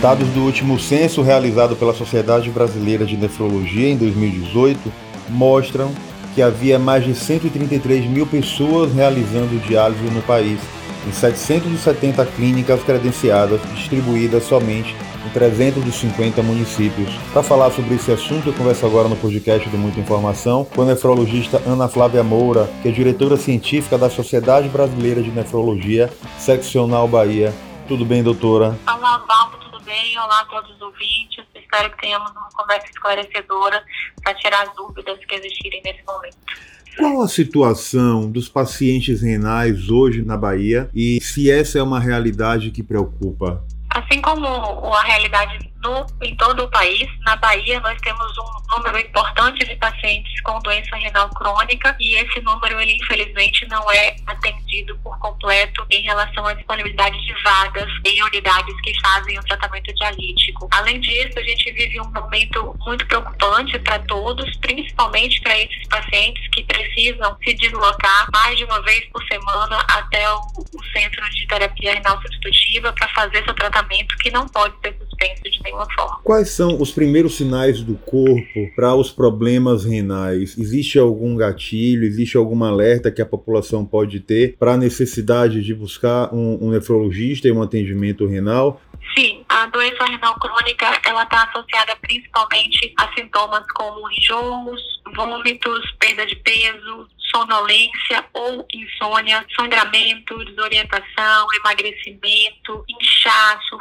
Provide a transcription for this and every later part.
Dados do último censo realizado pela Sociedade Brasileira de Nefrologia em 2018 mostram que havia mais de 133 mil pessoas realizando diálise no país, em 770 clínicas credenciadas distribuídas somente em 350 municípios. Para falar sobre esse assunto, eu converso agora no podcast do Muita Informação com a nefrologista Ana Flávia Moura, que é diretora científica da Sociedade Brasileira de Nefrologia, Seccional Bahia. Tudo bem, doutora? Olá, bem? Olá a todos os ouvintes. Espero que tenhamos uma conversa esclarecedora para tirar as dúvidas que existirem nesse momento. Qual a situação dos pacientes renais hoje na Bahia e se essa é uma realidade que preocupa? Assim como a realidade no, em todo o país. Na Bahia, nós temos um número importante de pacientes com doença renal crônica e esse número, ele infelizmente, não é atendido por completo em relação à disponibilidade de vagas em unidades que fazem o tratamento dialítico. Além disso, a gente vive um momento muito preocupante para todos, principalmente para esses pacientes que precisam se deslocar mais de uma vez por semana até o, o centro de terapia renal substitutiva para fazer seu tratamento, que não pode ser de nenhuma forma. Quais são os primeiros sinais do corpo para os problemas renais? Existe algum gatilho, existe algum alerta que a população pode ter para a necessidade de buscar um, um nefrologista e um atendimento renal? Sim, a doença renal crônica ela está associada principalmente a sintomas como enjoos, vômitos, perda de peso, sonolência ou insônia, sangramento, desorientação, emagrecimento, inchaço,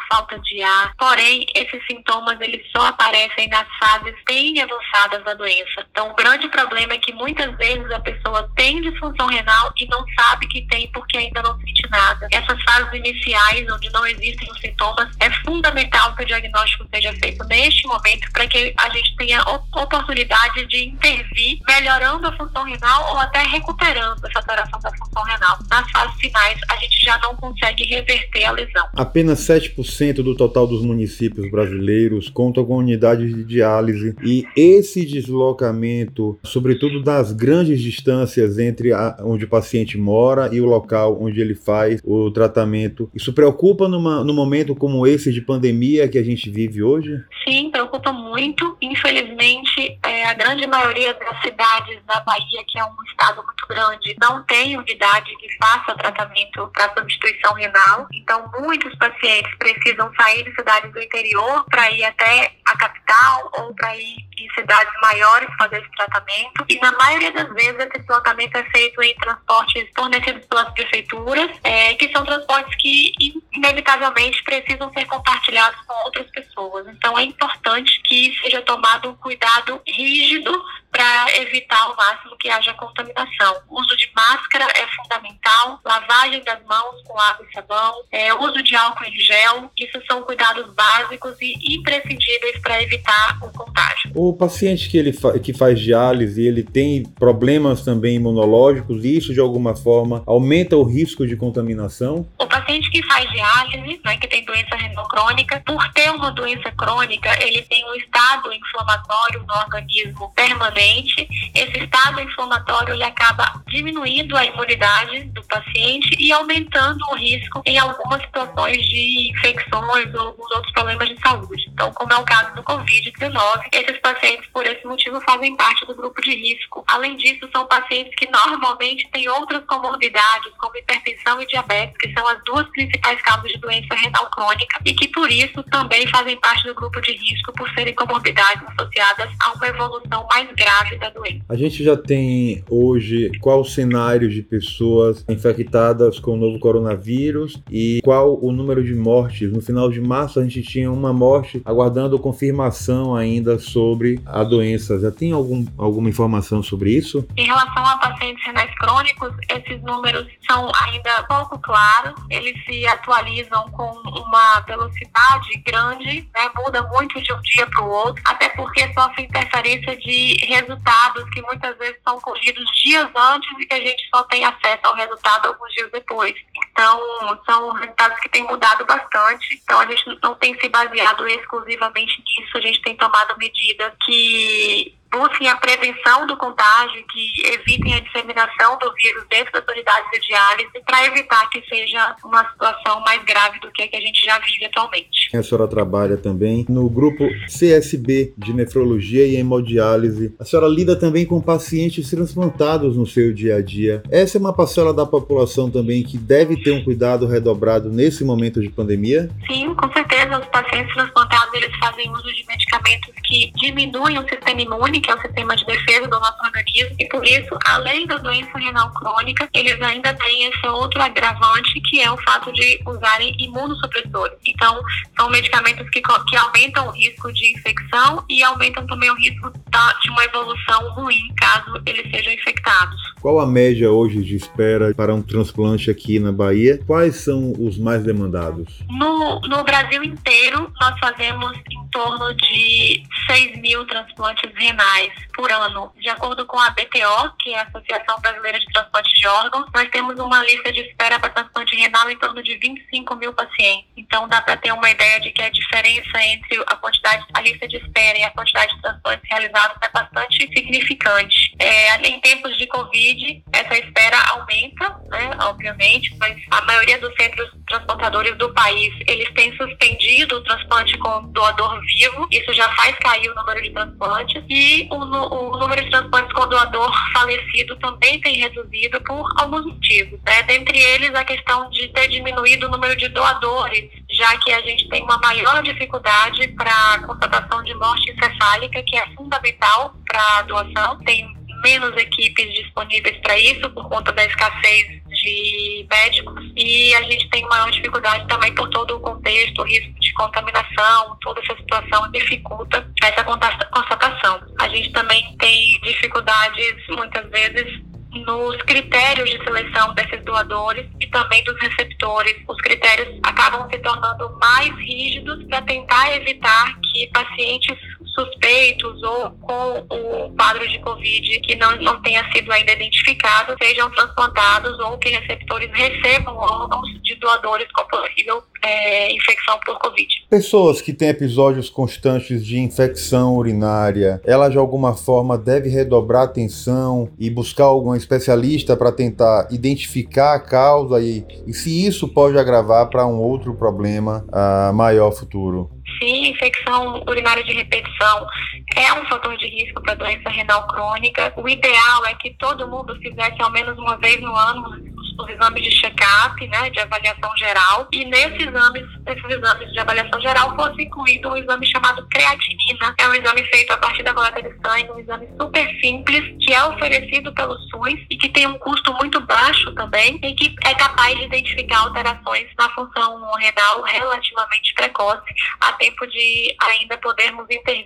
falta de ar. Porém, esses sintomas eles só aparecem nas fases bem avançadas da doença. Então, o grande problema é que muitas vezes a pessoa tem disfunção renal e não sabe que tem porque ainda não sente nada. Essas fases iniciais, onde não existem os sintomas, é fundamental que o diagnóstico seja feito neste momento para que a gente tenha oportunidade de intervir, melhorando a função renal ou até recuperando essa alteração da função renal. Nas fases finais, a gente já não consegue reverter a lesão. Apenas 7% do total dos municípios brasileiros contam com unidades de diálise e esse deslocamento, sobretudo das grandes distâncias entre a, onde o paciente mora e o local onde ele faz o tratamento, isso preocupa numa, num momento como esse de pandemia que a gente vive hoje? Sim, preocupa muito. Infelizmente, é, a grande maioria das cidades da Bahia, que é um estado muito grande não tem unidade que faça tratamento para substituição renal. Então, muitos pacientes precisam sair de cidades do interior para ir até a capital ou para ir em cidades maiores fazer esse tratamento. E na maioria das vezes esse tratamento é feito em transportes fornecidos pelas prefeituras, é, que são transportes que inevitavelmente precisam ser compartilhados com outras pessoas. Então é importante que seja tomado um cuidado rígido para evitar ao máximo que haja contaminação. O uso de máscara é fundamental, lavagem das mãos com água e sabão, é, uso de álcool em gel, isso são cuidados básicos e imprescindíveis para evitar o contágio. O paciente que, ele fa que faz diálise, ele tem problemas também imunológicos e isso de alguma forma aumenta o risco de contaminação? O paciente que faz diálise, né, que tem doença renal crônica, por ter uma doença crônica, ele tem um estado inflamatório no organismo permanente esse estado inflamatório ele acaba diminuindo a imunidade do paciente e aumentando o risco em algumas situações de infecções ou alguns outros problemas de saúde. Então, como é o caso do Covid-19, esses pacientes, por esse motivo, fazem parte do grupo de risco. Além disso, são pacientes que normalmente têm outras comorbidades, como hipertensão e diabetes, que são as duas principais causas de doença renal crônica, e que, por isso, também fazem parte do grupo de risco por serem comorbidades associadas a uma evolução mais grave grave da doença. A gente já tem hoje qual o cenário de pessoas infectadas com o novo coronavírus e qual o número de mortes. No final de março a gente tinha uma morte aguardando confirmação ainda sobre a doença. Já tem algum, alguma informação sobre isso? Em relação a pacientes renais crônicos, esses números são ainda pouco claros. Eles se atualizam com uma velocidade grande, né? muda muito de um dia para o outro, até porque sofre interferência de resultados que muitas vezes são colhidos dias antes e que a gente só tem acesso ao resultado alguns dias depois. Então, são resultados que têm mudado bastante. Então, a gente não tem se baseado exclusivamente nisso, a gente tem tomado medidas que busquem a prevenção do contágio, que evitem a disseminação do vírus dentro das unidades de diálise, para evitar que seja uma situação mais grave do que a que a gente já vive atualmente. A senhora trabalha também no grupo CSB de nefrologia e hemodiálise. A senhora lida também com pacientes transplantados no seu dia a dia. Essa é uma parcela da população também que deve ter um cuidado redobrado nesse momento de pandemia? Sim, com certeza. Os pacientes transplantados eles fazem uso de medicamentos que diminuem o sistema imune, que é o sistema de defesa do nosso organismo, e por isso, além da doença renal crônica, eles ainda têm esse outro agravante, que é o fato de usarem imunossupressores. Então, são medicamentos que, que aumentam o risco de infecção e aumentam também o risco da, de uma evolução ruim, caso eles sejam infectados. Qual a média hoje de espera para um transplante aqui na Bahia? Quais são os mais demandados? No, no Brasil inteiro, nós fazemos em torno de 6 mil transplantes renais por ano. De acordo com a BTO, que é a Associação Brasileira de Transplantes de Órgãos, nós temos uma lista de espera para transplante renal em torno de 25 mil pacientes. Então dá para ter uma ideia de que a diferença entre a quantidade, a lista de espera e a quantidade de transplantes realizados é bastante significante. É, em tempos de Covid, essa espera aumenta, né, obviamente, mas a maioria dos centros transplantadores do país, eles têm suspendido o transplante com doador vivo, isso já faz cair o número de transplantes, e o, o número de transplantes com doador falecido também tem reduzido por alguns motivos, né? dentre eles a questão de ter diminuído o número de doadores, já que a gente tem uma maior dificuldade para a constatação de morte encefálica, que é fundamental para a doação, tem menos equipes disponíveis para isso por conta da escassez de médicos e a gente tem maior dificuldade também por todo o contexto, o risco de contaminação, toda essa situação dificulta essa constatação. A gente também tem dificuldades muitas vezes nos critérios de seleção desses doadores e também dos receptores. Os critérios acabam se tornando mais rígidos para tentar evitar que pacientes suspeitos ou com o quadro de Covid que não, não tenha sido ainda identificado sejam transplantados ou que receptores recebam órgãos de doadores com possível é, infecção por Covid. Pessoas que têm episódios constantes de infecção urinária, ela de alguma forma deve redobrar atenção e buscar algum especialista para tentar identificar a causa e, e se isso pode agravar para um outro problema uh, maior futuro sim, infecção urinária de repetição é um fator de risco para doença renal crônica. O ideal é que todo mundo fizesse ao menos uma vez no ano os exames de check-up, né, de avaliação geral, e nesses exames, nesses exames de avaliação geral fosse incluído um exame chamado creatinina. É um exame feito a partir da coleta de sangue, um exame super simples, que é oferecido pelo SUS e que tem um custo muito baixo também, e que é capaz de identificar alterações na função renal relativamente precoce, a tempo de ainda podermos intervir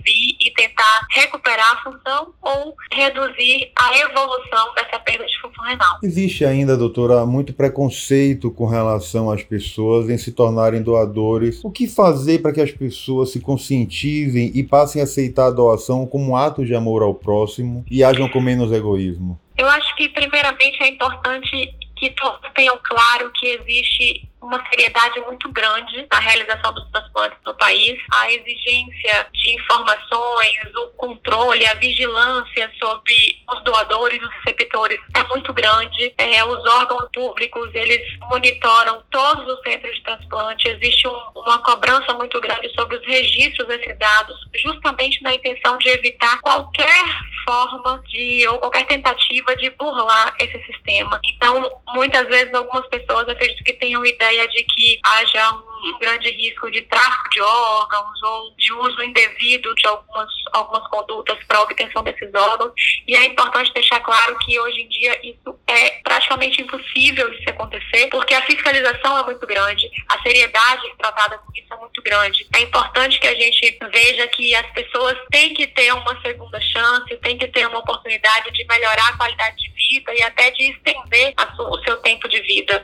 recuperar a função ou reduzir a evolução dessa perda de função renal. Existe ainda, doutora, muito preconceito com relação às pessoas em se tornarem doadores. O que fazer para que as pessoas se conscientizem e passem a aceitar a doação como um ato de amor ao próximo e ajam com menos egoísmo? Eu acho que, primeiramente, é importante que todos tenham claro que existe uma seriedade muito grande na realização dos transplantes no país. A exigência de informações, o controle, a vigilância sobre os doadores, os receptores é muito grande. É, os órgãos públicos, eles monitoram todos os centros de transplante. Existe um, uma cobrança muito grande sobre os registros desses dados, justamente na intenção de evitar qualquer forma de ou qualquer tentativa de burlar esse sistema. Então, muitas vezes algumas pessoas acredito que tenham ideia de que haja um grande risco de tráfico de órgãos ou de uso indevido de algumas, algumas condutas para obtenção desses órgãos. E é importante deixar claro que hoje em dia isso é praticamente impossível de se acontecer, porque a fiscalização é muito grande, a seriedade tratada com isso é muito grande. É importante que a gente veja que as pessoas têm que ter uma segunda chance, têm que ter uma oportunidade de melhorar a qualidade de vida e até de estender o seu tempo de vida.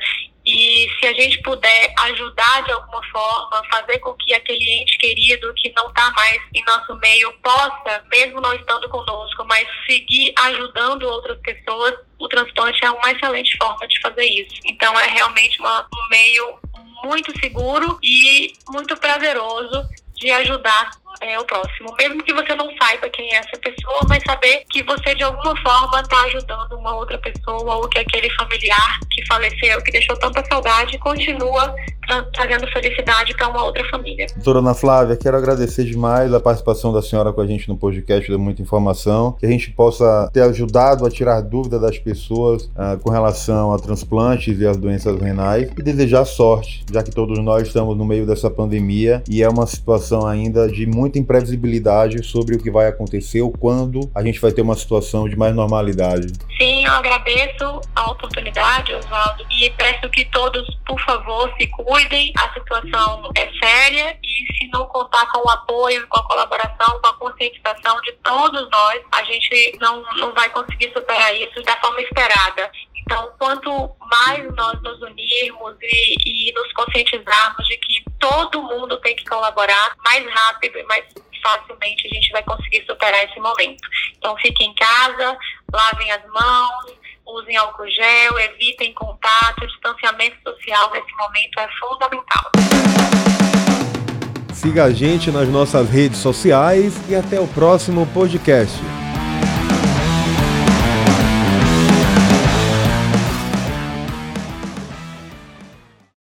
E se a gente puder ajudar de alguma forma, fazer com que aquele ente querido que não está mais em nosso meio possa, mesmo não estando conosco, mas seguir ajudando outras pessoas, o transplante é uma excelente forma de fazer isso. Então é realmente uma, um meio muito seguro e muito prazeroso de ajudar é, o próximo. Mesmo que você não saiba quem é essa pessoa, mas saber que você de alguma forma está ajudando uma outra pessoa ou que aquele familiar que faleceu, que deixou tanta saudade, continua trazendo felicidade para uma outra família. Doutora Ana Flávia, quero agradecer demais a participação da senhora com a gente no podcast, deu muita informação, que a gente possa ter ajudado a tirar dúvida das pessoas uh, com relação a transplantes e as doenças renais e desejar sorte, já que todos nós estamos no meio dessa pandemia e é uma situação ainda de muita imprevisibilidade sobre o que vai acontecer ou quando a gente vai ter uma situação de mais normalidade. Sim, eu agradeço a oportunidade, Oswaldo, e peço que todos, por favor, se cuidem, a situação é séria e se não contar com o apoio, com a colaboração, com a conscientização de todos nós, a gente não, não vai conseguir superar isso da forma esperada. Então, quanto mais nós nos unirmos e, e nos conscientizarmos de que todo mundo tem que colaborar, mais rápido e mais facilmente a gente vai conseguir superar esse momento. Então, fiquem em casa, lavem as mãos, usem álcool gel, evitem contato, distanciamento social nesse momento é fundamental. Siga a gente nas nossas redes sociais e até o próximo podcast.